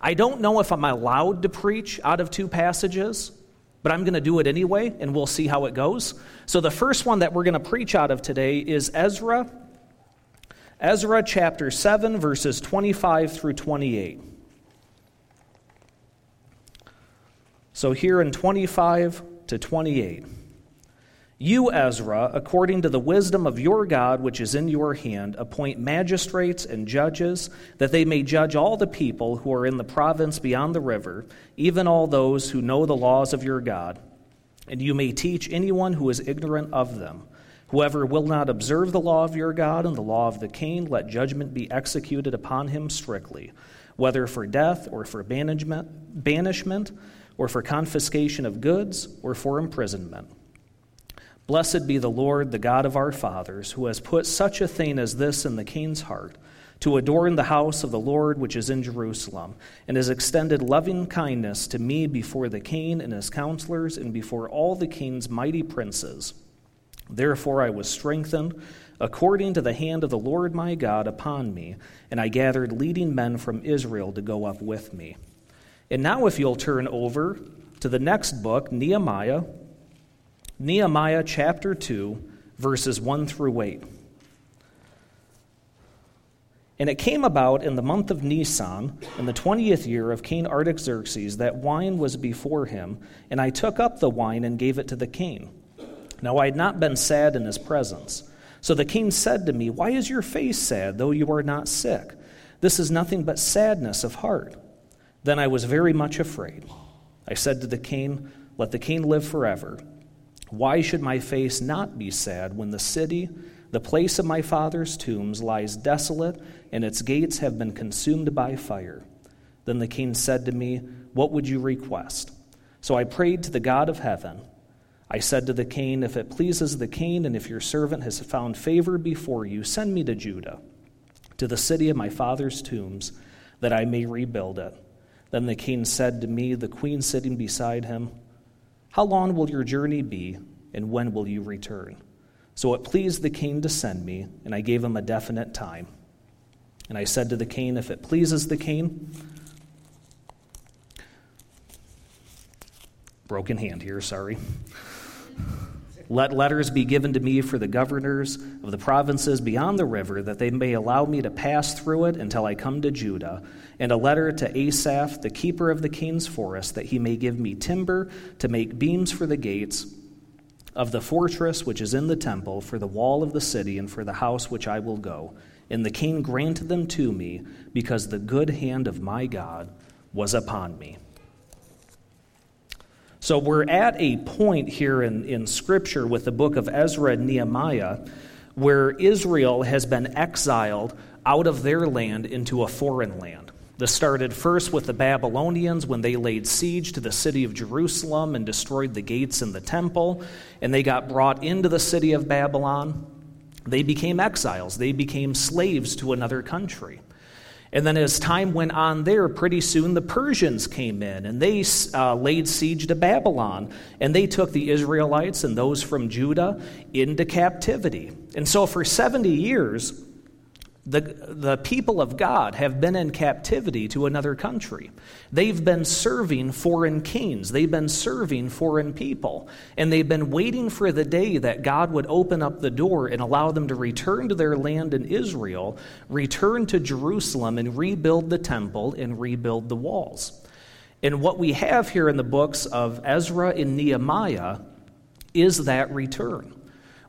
I don't know if I'm allowed to preach out of two passages, but I'm going to do it anyway, and we'll see how it goes. So, the first one that we're going to preach out of today is Ezra, Ezra chapter 7, verses 25 through 28. So, here in 25 to 28. You, Ezra, according to the wisdom of your God which is in your hand, appoint magistrates and judges, that they may judge all the people who are in the province beyond the river, even all those who know the laws of your God. And you may teach anyone who is ignorant of them. Whoever will not observe the law of your God and the law of the king, let judgment be executed upon him strictly, whether for death or for banishment, banishment or for confiscation of goods or for imprisonment. Blessed be the Lord, the God of our fathers, who has put such a thing as this in the king's heart, to adorn the house of the Lord which is in Jerusalem, and has extended loving kindness to me before the king and his counselors, and before all the king's mighty princes. Therefore I was strengthened according to the hand of the Lord my God upon me, and I gathered leading men from Israel to go up with me. And now, if you'll turn over to the next book, Nehemiah Nehemiah chapter 2, verses 1 through 8. And it came about in the month of Nisan, in the twentieth year of King Artaxerxes, that wine was before him, and I took up the wine and gave it to the king. Now I had not been sad in his presence. So the king said to me, Why is your face sad, though you are not sick? This is nothing but sadness of heart. Then I was very much afraid. I said to the king, Let the king live forever. Why should my face not be sad when the city, the place of my father's tombs, lies desolate and its gates have been consumed by fire? Then the king said to me, What would you request? So I prayed to the God of heaven. I said to the king, If it pleases the king, and if your servant has found favor before you, send me to Judah, to the city of my father's tombs, that I may rebuild it. Then the king said to me, the queen sitting beside him, how long will your journey be, and when will you return? So it pleased the king to send me, and I gave him a definite time. And I said to the king, If it pleases the king, broken hand here, sorry. Let letters be given to me for the governors of the provinces beyond the river, that they may allow me to pass through it until I come to Judah, and a letter to Asaph, the keeper of the king's forest, that he may give me timber to make beams for the gates of the fortress which is in the temple, for the wall of the city, and for the house which I will go. And the king granted them to me, because the good hand of my God was upon me. So we're at a point here in, in Scripture with the book of Ezra and Nehemiah where Israel has been exiled out of their land into a foreign land. This started first with the Babylonians when they laid siege to the city of Jerusalem and destroyed the gates and the temple, and they got brought into the city of Babylon. They became exiles, they became slaves to another country. And then as time went on there, pretty soon the Persians came in and they uh, laid siege to Babylon. And they took the Israelites and those from Judah into captivity. And so for 70 years, the, the people of God have been in captivity to another country. They've been serving foreign kings. They've been serving foreign people. And they've been waiting for the day that God would open up the door and allow them to return to their land in Israel, return to Jerusalem, and rebuild the temple and rebuild the walls. And what we have here in the books of Ezra and Nehemiah is that return.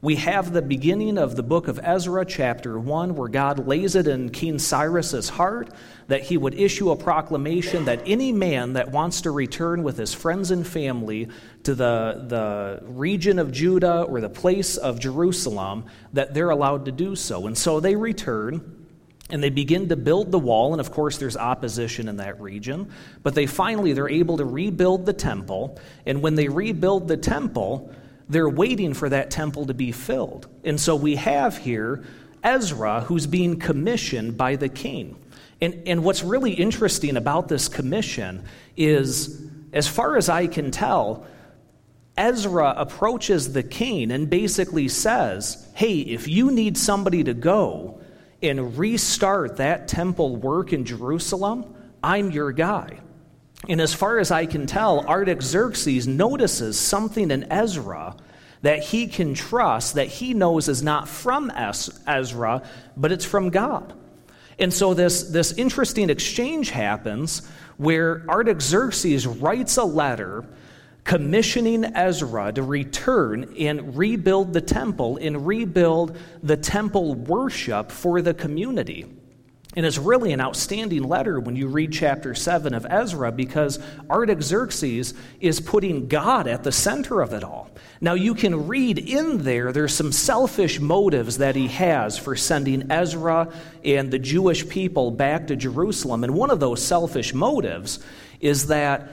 We have the beginning of the book of Ezra, chapter 1, where God lays it in King Cyrus's heart that he would issue a proclamation that any man that wants to return with his friends and family to the, the region of Judah or the place of Jerusalem, that they're allowed to do so. And so they return. And they begin to build the wall, and of course, there's opposition in that region. But they finally they're able to rebuild the temple. And when they rebuild the temple, they're waiting for that temple to be filled. And so we have here Ezra who's being commissioned by the king. And, and what's really interesting about this commission is, as far as I can tell, Ezra approaches the king and basically says, Hey, if you need somebody to go and restart that temple work in Jerusalem, I'm your guy. And as far as I can tell, Artaxerxes notices something in Ezra that he can trust, that he knows is not from Ezra, but it's from God. And so this, this interesting exchange happens where Artaxerxes writes a letter commissioning Ezra to return and rebuild the temple and rebuild the temple worship for the community. And it's really an outstanding letter when you read chapter 7 of Ezra because Artaxerxes is putting God at the center of it all. Now, you can read in there, there's some selfish motives that he has for sending Ezra and the Jewish people back to Jerusalem. And one of those selfish motives is that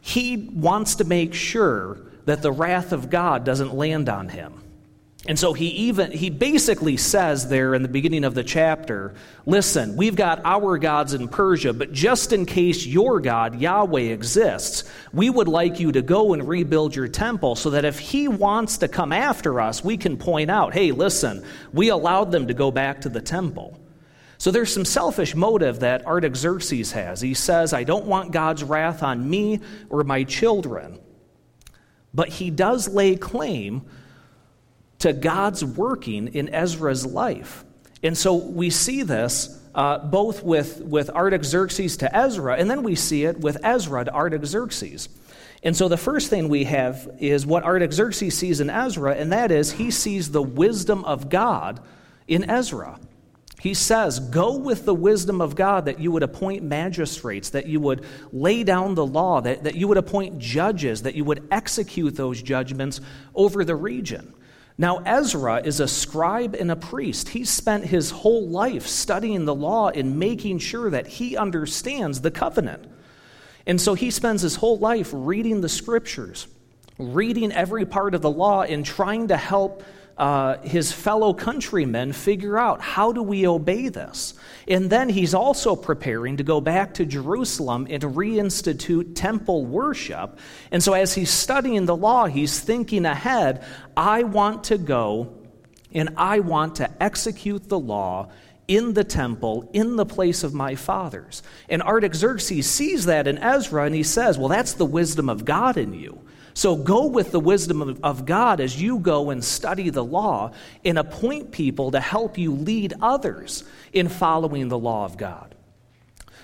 he wants to make sure that the wrath of God doesn't land on him. And so he even he basically says there in the beginning of the chapter, listen, we've got our gods in Persia, but just in case your God Yahweh exists, we would like you to go and rebuild your temple so that if he wants to come after us, we can point out, "Hey, listen, we allowed them to go back to the temple." So there's some selfish motive that Artaxerxes has. He says, "I don't want God's wrath on me or my children." But he does lay claim to God's working in Ezra's life. And so we see this uh, both with, with Artaxerxes to Ezra, and then we see it with Ezra to Artaxerxes. And so the first thing we have is what Artaxerxes sees in Ezra, and that is he sees the wisdom of God in Ezra. He says, Go with the wisdom of God that you would appoint magistrates, that you would lay down the law, that, that you would appoint judges, that you would execute those judgments over the region. Now, Ezra is a scribe and a priest. He spent his whole life studying the law and making sure that he understands the covenant. And so he spends his whole life reading the scriptures, reading every part of the law, and trying to help uh, his fellow countrymen figure out how do we obey this. And then he's also preparing to go back to Jerusalem and reinstitute temple worship. And so as he's studying the law, he's thinking ahead I want to go and I want to execute the law in the temple, in the place of my fathers. And Artaxerxes sees that in Ezra and he says, Well, that's the wisdom of God in you. So go with the wisdom of God as you go and study the law and appoint people to help you lead others in following the law of God.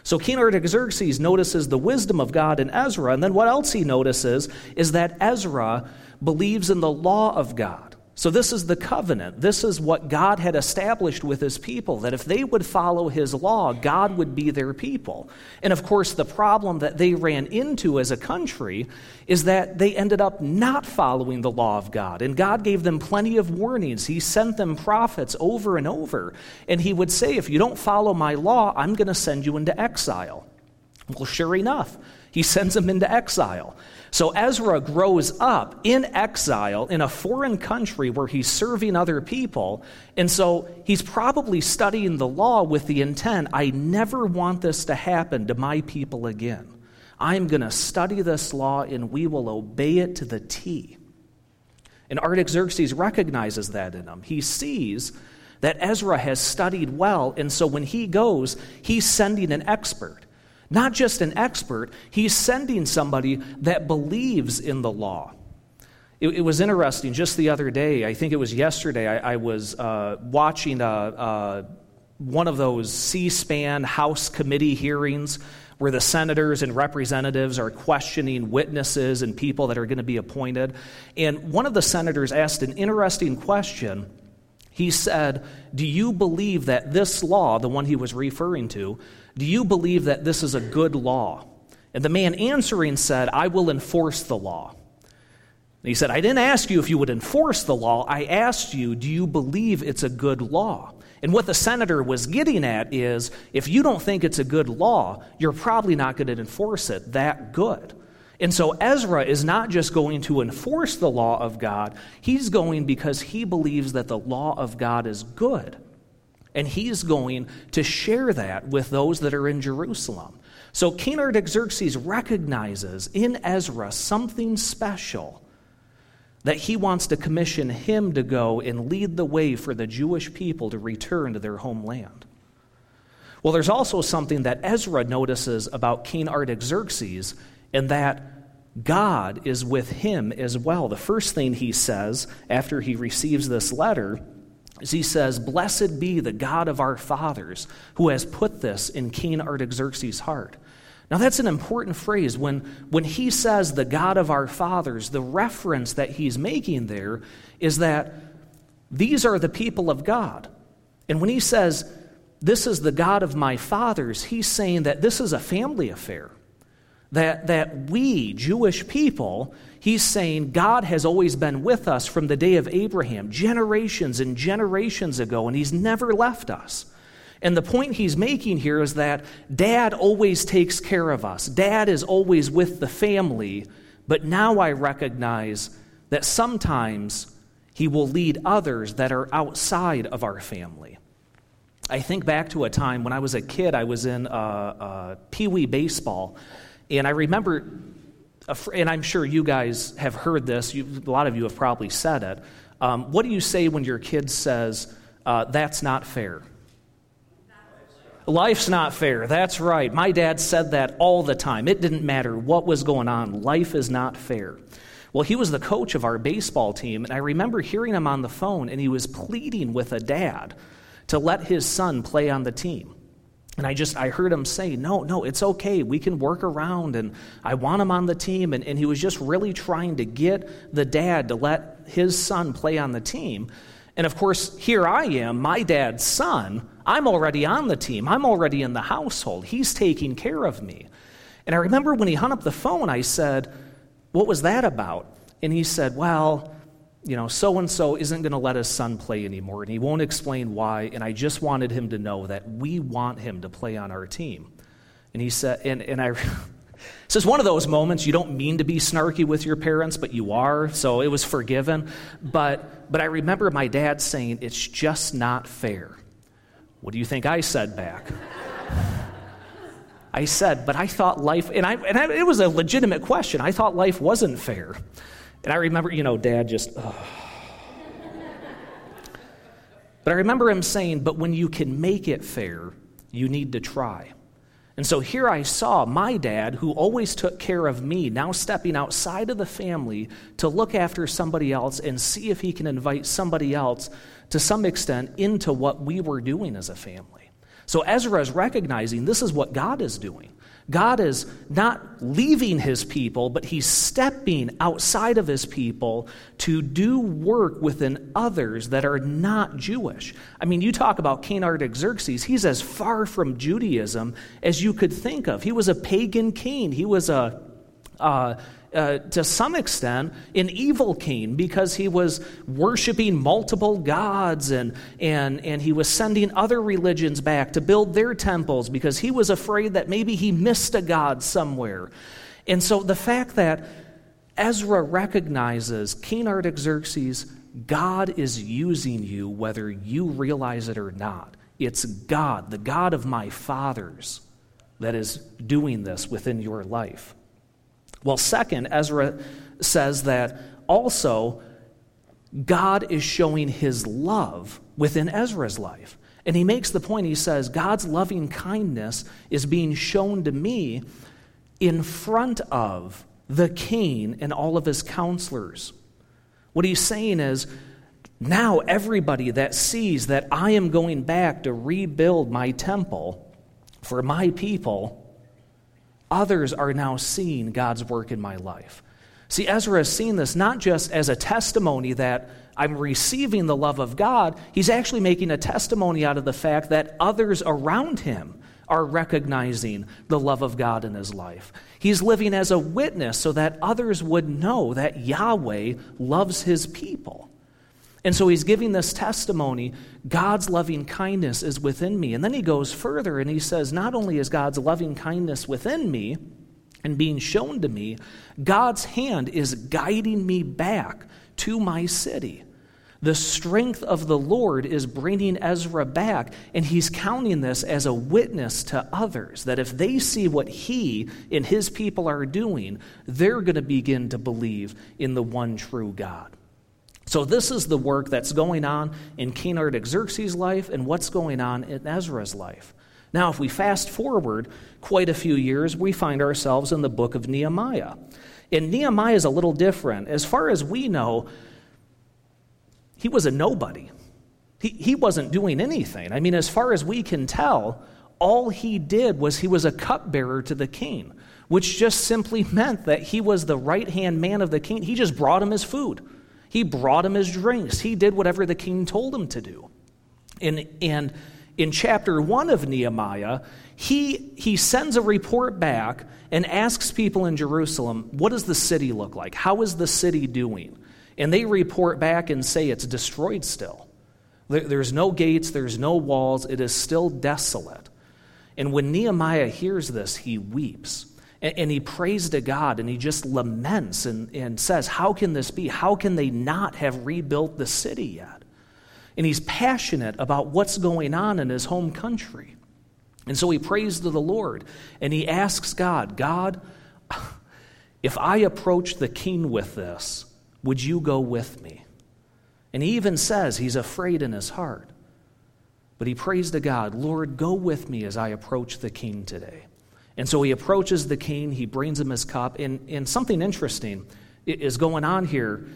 So King Artaxerxes notices the wisdom of God in Ezra, and then what else he notices is that Ezra believes in the law of God. So, this is the covenant. This is what God had established with his people that if they would follow his law, God would be their people. And of course, the problem that they ran into as a country is that they ended up not following the law of God. And God gave them plenty of warnings. He sent them prophets over and over. And he would say, If you don't follow my law, I'm going to send you into exile. Well, sure enough, he sends them into exile. So Ezra grows up in exile in a foreign country where he's serving other people. And so he's probably studying the law with the intent I never want this to happen to my people again. I'm going to study this law and we will obey it to the T. And Artaxerxes recognizes that in him. He sees that Ezra has studied well, and so when he goes, he's sending an expert. Not just an expert, he's sending somebody that believes in the law. It, it was interesting just the other day, I think it was yesterday, I, I was uh, watching a, a, one of those C SPAN House committee hearings where the senators and representatives are questioning witnesses and people that are going to be appointed. And one of the senators asked an interesting question. He said, Do you believe that this law, the one he was referring to, do you believe that this is a good law? And the man answering said, I will enforce the law. And he said, I didn't ask you if you would enforce the law. I asked you, do you believe it's a good law? And what the senator was getting at is if you don't think it's a good law, you're probably not going to enforce it that good. And so Ezra is not just going to enforce the law of God, he's going because he believes that the law of God is good. And he's going to share that with those that are in Jerusalem. So King Artaxerxes recognizes in Ezra something special that he wants to commission him to go and lead the way for the Jewish people to return to their homeland. Well, there's also something that Ezra notices about King Artaxerxes, and that God is with him as well. The first thing he says after he receives this letter is he says, Blessed be the God of our fathers who has put this in King Artaxerxes' heart. Now, that's an important phrase. When, when he says the God of our fathers, the reference that he's making there is that these are the people of God. And when he says, This is the God of my fathers, he's saying that this is a family affair. That, that we, Jewish people, he's saying God has always been with us from the day of Abraham, generations and generations ago, and he's never left us. And the point he's making here is that dad always takes care of us, dad is always with the family, but now I recognize that sometimes he will lead others that are outside of our family. I think back to a time when I was a kid, I was in uh, uh, Pee Wee baseball, and I remember, and I'm sure you guys have heard this, you, a lot of you have probably said it. Um, what do you say when your kid says, uh, that's not fair? Life's not fair. That's right. My dad said that all the time. It didn't matter what was going on. Life is not fair. Well, he was the coach of our baseball team, and I remember hearing him on the phone, and he was pleading with a dad to let his son play on the team. And I just, I heard him say, no, no, it's okay. We can work around. And I want him on the team. And, and he was just really trying to get the dad to let his son play on the team. And of course, here I am, my dad's son. I'm already on the team. I'm already in the household. He's taking care of me. And I remember when he hung up the phone, I said, What was that about? And he said, Well, you know, so and so isn't going to let his son play anymore, and he won't explain why. And I just wanted him to know that we want him to play on our team. And he said, and, and I, it's one of those moments you don't mean to be snarky with your parents, but you are, so it was forgiven. But, but I remember my dad saying, It's just not fair. What do you think I said back? I said, But I thought life, and, I, and I, it was a legitimate question. I thought life wasn't fair. And I remember, you know, dad just, oh. But I remember him saying, but when you can make it fair, you need to try. And so here I saw my dad, who always took care of me, now stepping outside of the family to look after somebody else and see if he can invite somebody else to some extent into what we were doing as a family. So Ezra is recognizing this is what God is doing. God is not leaving his people, but he's stepping outside of his people to do work within others that are not Jewish. I mean, you talk about King Artaxerxes, he's as far from Judaism as you could think of. He was a pagan king, he was a uh, uh, to some extent, an evil king because he was worshiping multiple gods and, and, and he was sending other religions back to build their temples because he was afraid that maybe he missed a god somewhere. And so the fact that Ezra recognizes King Artaxerxes, God is using you whether you realize it or not. It's God, the God of my fathers, that is doing this within your life. Well, second, Ezra says that also God is showing his love within Ezra's life. And he makes the point, he says, God's loving kindness is being shown to me in front of the king and all of his counselors. What he's saying is, now everybody that sees that I am going back to rebuild my temple for my people others are now seeing God's work in my life. See, Ezra has seen this not just as a testimony that I'm receiving the love of God, he's actually making a testimony out of the fact that others around him are recognizing the love of God in his life. He's living as a witness so that others would know that Yahweh loves his people. And so he's giving this testimony God's loving kindness is within me. And then he goes further and he says, Not only is God's loving kindness within me and being shown to me, God's hand is guiding me back to my city. The strength of the Lord is bringing Ezra back, and he's counting this as a witness to others that if they see what he and his people are doing, they're going to begin to believe in the one true God. So, this is the work that's going on in King Artaxerxes' life and what's going on in Ezra's life. Now, if we fast forward quite a few years, we find ourselves in the book of Nehemiah. And Nehemiah is a little different. As far as we know, he was a nobody. He, he wasn't doing anything. I mean, as far as we can tell, all he did was he was a cupbearer to the king, which just simply meant that he was the right hand man of the king. He just brought him his food, he brought him his drinks, he did whatever the king told him to do. And, and in chapter 1 of Nehemiah, he, he sends a report back and asks people in Jerusalem, What does the city look like? How is the city doing? And they report back and say it's destroyed still. There's no gates, there's no walls, it is still desolate. And when Nehemiah hears this, he weeps. And, he prays to God and he just laments and, and says, How can this be? How can they not have rebuilt the city yet? And he's passionate about what's going on in his home country. And so he prays to the Lord and he asks God, God, if I approach the king with this, would you go with me? And he even says he's afraid in his heart. But he prays to God, Lord, go with me as I approach the king today. And so he approaches the king, he brings him his cup, and, and something interesting is going on here.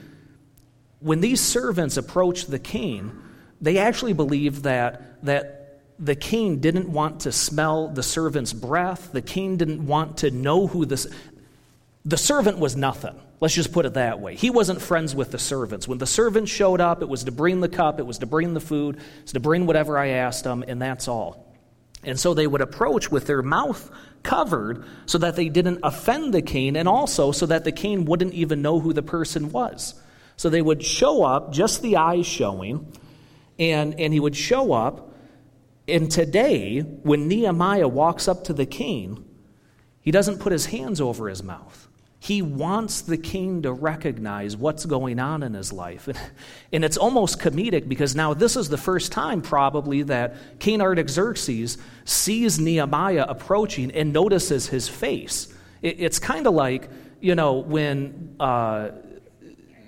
When these servants approach the king, they actually believed that, that the king didn't want to smell the servant's breath. The king didn't want to know who this. The servant was nothing. Let's just put it that way. He wasn't friends with the servants. When the servants showed up, it was to bring the cup, it was to bring the food, it was to bring whatever I asked them, and that's all. And so they would approach with their mouth covered so that they didn't offend the king, and also so that the king wouldn't even know who the person was. So they would show up, just the eyes showing, and, and he would show up. And today, when Nehemiah walks up to the king, he doesn't put his hands over his mouth. He wants the king to recognize what's going on in his life. And it's almost comedic because now this is the first time, probably, that King Artaxerxes sees Nehemiah approaching and notices his face. It's kind of like, you know, when uh,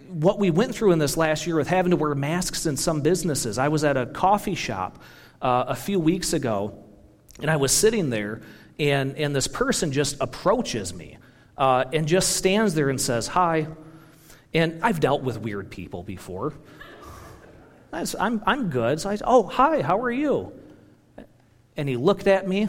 what we went through in this last year with having to wear masks in some businesses. I was at a coffee shop uh, a few weeks ago, and I was sitting there, and, and this person just approaches me uh, and just stands there and says, Hi. And I've dealt with weird people before. I'm, I'm good. So I said, Oh, hi, how are you? And he looked at me.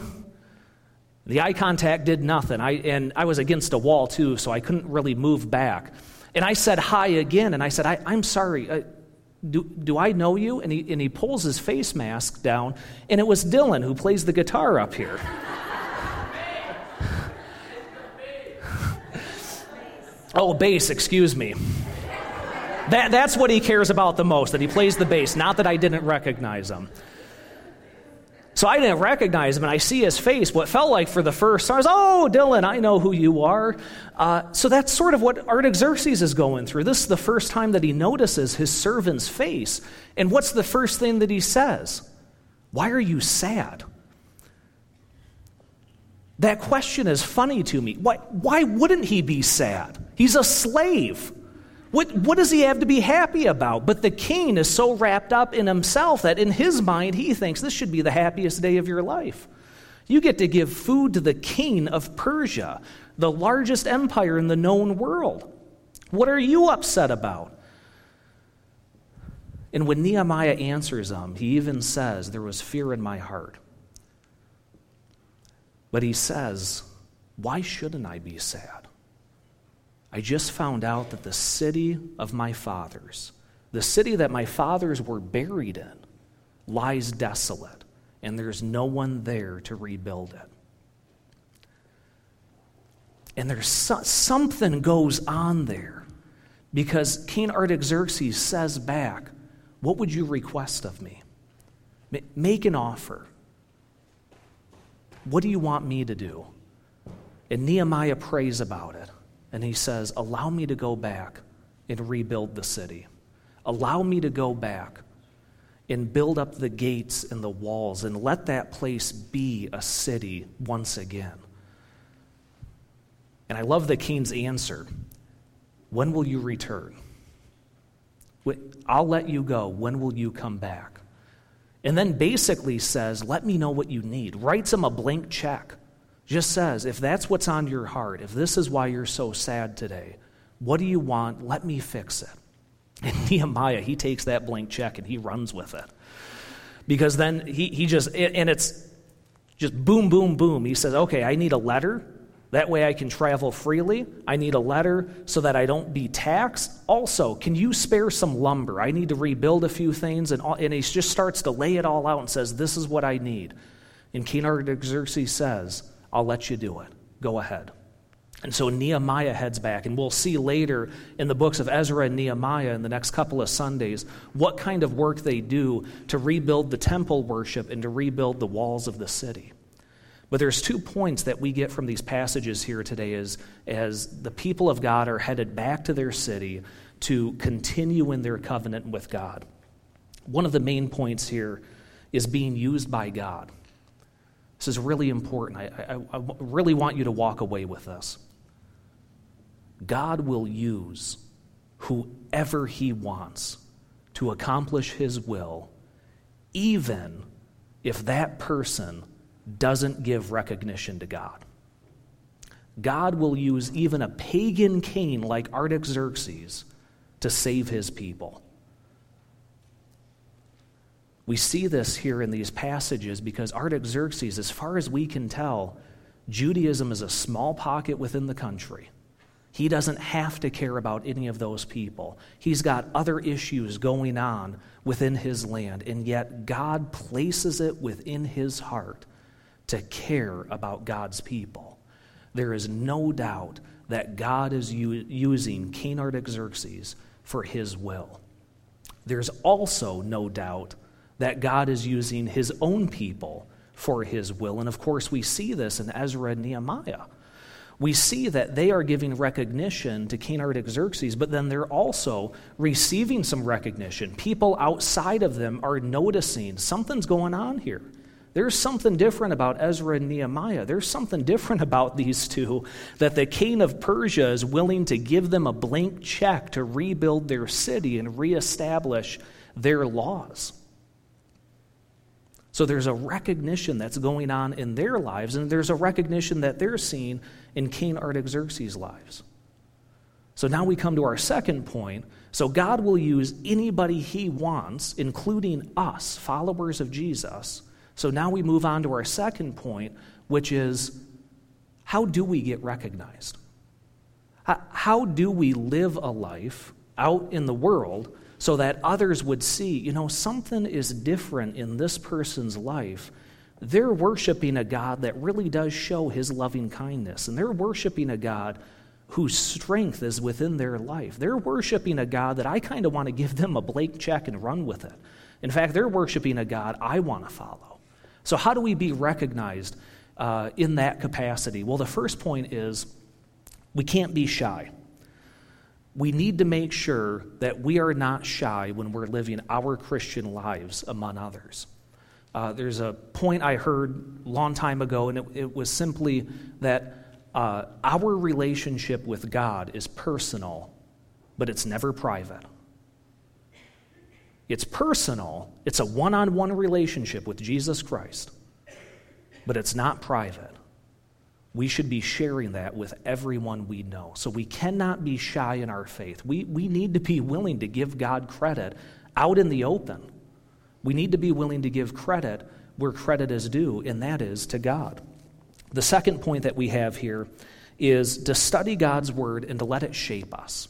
The eye contact did nothing. I, and I was against a wall, too, so I couldn't really move back. And I said hi again, and I said, I, am sorry. Uh, do, do I know you? And he, and he pulls his face mask down, and it was Dylan who plays the guitar up here. Oh, bass, excuse me. That, that's what he cares about the most, that he plays the bass, not that I didn't recognize him. So I didn't recognize him, and I see his face. What felt like for the first time was, oh, Dylan, I know who you are. Uh, so that's sort of what Artaxerxes is going through. This is the first time that he notices his servant's face. And what's the first thing that he says? Why are you sad? That question is funny to me. Why, why wouldn't he be sad? He's a slave. What, what does he have to be happy about? But the king is so wrapped up in himself that in his mind, he thinks this should be the happiest day of your life. You get to give food to the king of Persia, the largest empire in the known world. What are you upset about? And when Nehemiah answers him, he even says, There was fear in my heart. But he says, Why shouldn't I be sad? I just found out that the city of my fathers, the city that my fathers were buried in, lies desolate, and there's no one there to rebuild it. And there's so, something goes on there because King Artaxerxes says back, What would you request of me? Make an offer. What do you want me to do? And Nehemiah prays about it. And he says, Allow me to go back and rebuild the city. Allow me to go back and build up the gates and the walls and let that place be a city once again. And I love the king's answer When will you return? I'll let you go. When will you come back? And then basically says, Let me know what you need. Writes him a blank check. Just says, If that's what's on your heart, if this is why you're so sad today, what do you want? Let me fix it. And Nehemiah, he takes that blank check and he runs with it. Because then he, he just, and it's just boom, boom, boom. He says, Okay, I need a letter that way I can travel freely. I need a letter so that I don't be taxed. Also, can you spare some lumber? I need to rebuild a few things. And, all, and he just starts to lay it all out and says, This is what I need. And King Artaxerxes says, I'll let you do it. Go ahead. And so Nehemiah heads back, and we'll see later in the books of Ezra and Nehemiah in the next couple of Sundays what kind of work they do to rebuild the temple worship and to rebuild the walls of the city. But there's two points that we get from these passages here today is as the people of God are headed back to their city to continue in their covenant with God. One of the main points here is being used by God. This is really important. I, I, I really want you to walk away with this. God will use whoever He wants to accomplish His will, even if that person doesn't give recognition to God. God will use even a pagan king like Artaxerxes to save his people. We see this here in these passages because Artaxerxes, as far as we can tell, Judaism is a small pocket within the country. He doesn't have to care about any of those people. He's got other issues going on within his land, and yet God places it within his heart to care about God's people. There is no doubt that God is u- using King Artaxerxes for his will. There's also no doubt that God is using his own people for his will. And of course, we see this in Ezra and Nehemiah. We see that they are giving recognition to King Artaxerxes, but then they're also receiving some recognition. People outside of them are noticing something's going on here. There's something different about Ezra and Nehemiah. There's something different about these two that the king of Persia is willing to give them a blank check to rebuild their city and reestablish their laws. So there's a recognition that's going on in their lives, and there's a recognition that they're seeing in King Artaxerxes' lives. So now we come to our second point. So God will use anybody he wants, including us, followers of Jesus so now we move on to our second point, which is how do we get recognized? How do we live a life out in the world so that others would see, you know, something is different in this person's life? They're worshiping a God that really does show his loving kindness, and they're worshiping a God whose strength is within their life. They're worshiping a God that I kind of want to give them a blank check and run with it. In fact, they're worshiping a God I want to follow. So, how do we be recognized uh, in that capacity? Well, the first point is we can't be shy. We need to make sure that we are not shy when we're living our Christian lives among others. Uh, there's a point I heard a long time ago, and it, it was simply that uh, our relationship with God is personal, but it's never private. It's personal, it's a one on one relationship with Jesus Christ, but it's not private. We should be sharing that with everyone we know. So we cannot be shy in our faith. We, we need to be willing to give God credit out in the open. We need to be willing to give credit where credit is due, and that is to God. The second point that we have here is to study God's word and to let it shape us.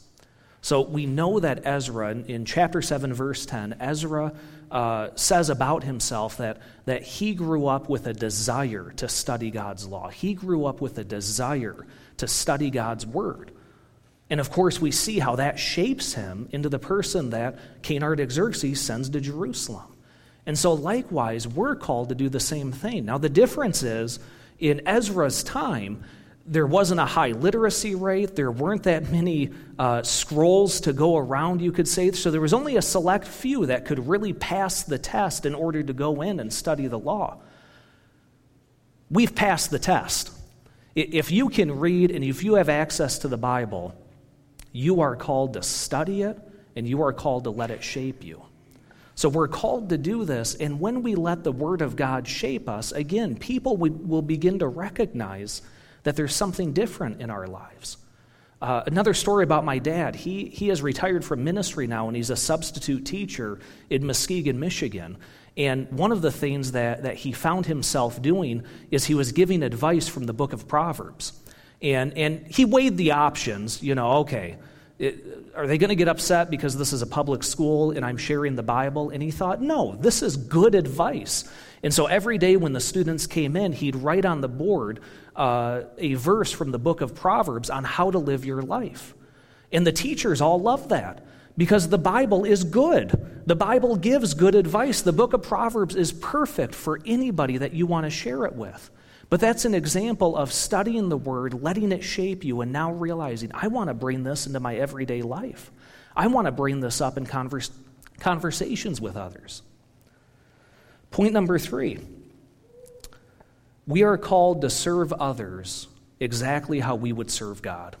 So we know that Ezra, in chapter 7, verse 10, Ezra uh, says about himself that, that he grew up with a desire to study God's law. He grew up with a desire to study God's word. And of course, we see how that shapes him into the person that King Artaxerxes sends to Jerusalem. And so, likewise, we're called to do the same thing. Now, the difference is in Ezra's time, there wasn't a high literacy rate. There weren't that many uh, scrolls to go around, you could say. So there was only a select few that could really pass the test in order to go in and study the law. We've passed the test. If you can read and if you have access to the Bible, you are called to study it and you are called to let it shape you. So we're called to do this, and when we let the Word of God shape us, again, people will begin to recognize that there's something different in our lives. Uh, another story about my dad. He, he has retired from ministry now, and he's a substitute teacher in Muskegon, Michigan. And one of the things that, that he found himself doing is he was giving advice from the book of Proverbs. And, and he weighed the options, you know, okay, it, are they going to get upset because this is a public school and I'm sharing the Bible? And he thought, no, this is good advice. And so every day when the students came in, he'd write on the board uh, a verse from the book of Proverbs on how to live your life. And the teachers all loved that because the Bible is good. The Bible gives good advice. The book of Proverbs is perfect for anybody that you want to share it with. But that's an example of studying the Word, letting it shape you, and now realizing, I want to bring this into my everyday life. I want to bring this up in converse, conversations with others. Point number three we are called to serve others exactly how we would serve God.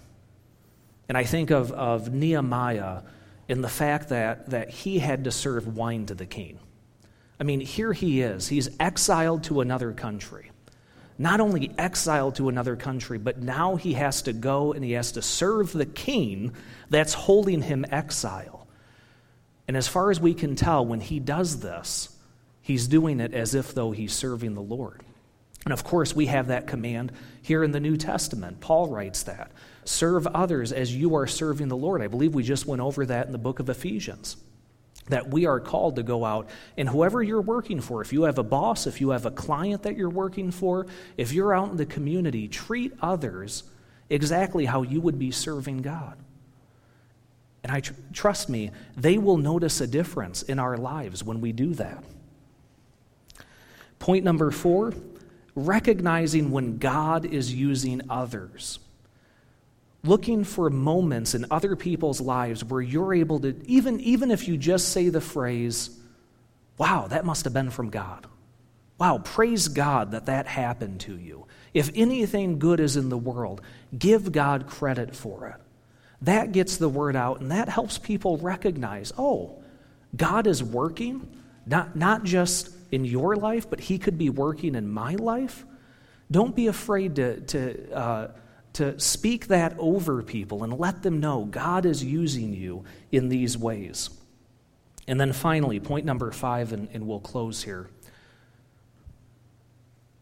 And I think of, of Nehemiah in the fact that, that he had to serve wine to the king. I mean, here he is. He's exiled to another country not only exiled to another country, but now he has to go and he has to serve the king that's holding him exile. And as far as we can tell, when he does this, he's doing it as if though he's serving the Lord. And of course, we have that command here in the New Testament. Paul writes that. Serve others as you are serving the Lord. I believe we just went over that in the book of Ephesians that we are called to go out and whoever you're working for, if you have a boss, if you have a client that you're working for, if you're out in the community, treat others exactly how you would be serving God. And I tr- trust me, they will notice a difference in our lives when we do that. Point number four recognizing when God is using others looking for moments in other people's lives where you're able to, even, even if you just say the phrase, wow, that must have been from God. Wow, praise God that that happened to you. If anything good is in the world, give God credit for it. That gets the word out, and that helps people recognize oh, God is working, not, not just in your life, but He could be working in my life. Don't be afraid to, to uh, to speak that over people and let them know God is using you in these ways. And then finally, point number five, and, and we'll close here.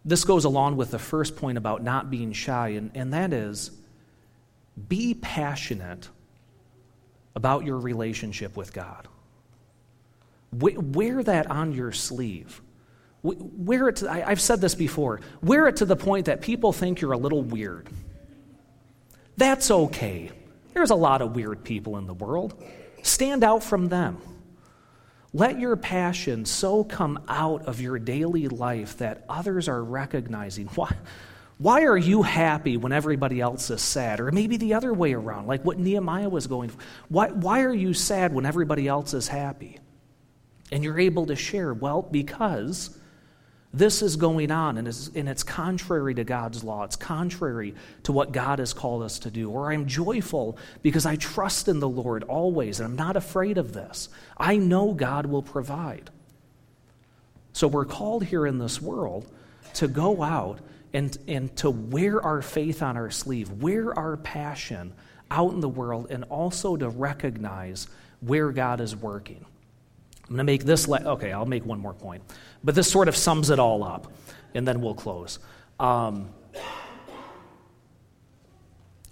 This goes along with the first point about not being shy, and, and that is be passionate about your relationship with God. Wear that on your sleeve. Wear it to, I've said this before. Wear it to the point that people think you're a little weird. That's okay. There's a lot of weird people in the world. Stand out from them. Let your passion so come out of your daily life that others are recognizing why, why are you happy when everybody else is sad? Or maybe the other way around, like what Nehemiah was going for. Why, why are you sad when everybody else is happy? And you're able to share, well, because this is going on, and it's, and it's contrary to God's law. It's contrary to what God has called us to do. Or I'm joyful because I trust in the Lord always, and I'm not afraid of this. I know God will provide. So we're called here in this world to go out and, and to wear our faith on our sleeve, wear our passion out in the world, and also to recognize where God is working. I'm going to make this, le- okay, I'll make one more point. But this sort of sums it all up, and then we'll close. Um,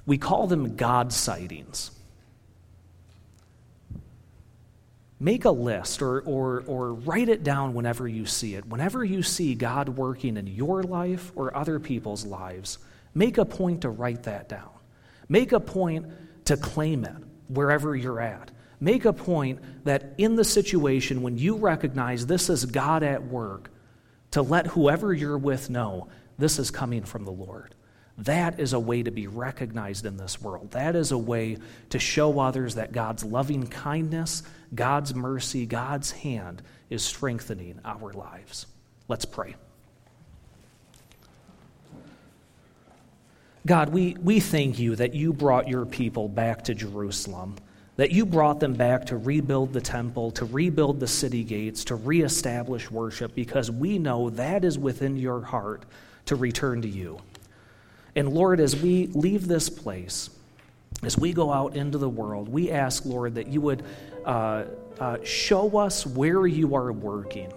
we call them God sightings. Make a list or, or, or write it down whenever you see it. Whenever you see God working in your life or other people's lives, make a point to write that down. Make a point to claim it wherever you're at. Make a point that in the situation when you recognize this is God at work, to let whoever you're with know this is coming from the Lord. That is a way to be recognized in this world. That is a way to show others that God's loving kindness, God's mercy, God's hand is strengthening our lives. Let's pray. God, we, we thank you that you brought your people back to Jerusalem that you brought them back to rebuild the temple, to rebuild the city gates, to reestablish worship, because we know that is within your heart to return to you. And Lord, as we leave this place, as we go out into the world, we ask, Lord, that you would uh, uh, show us where you are working.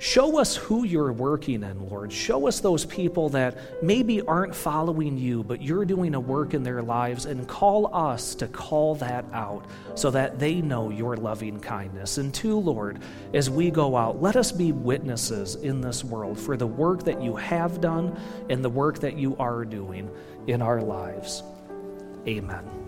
Show us who you're working in, Lord. Show us those people that maybe aren't following you, but you're doing a work in their lives, and call us to call that out so that they know your loving kindness. And two, Lord, as we go out, let us be witnesses in this world for the work that you have done and the work that you are doing in our lives. Amen.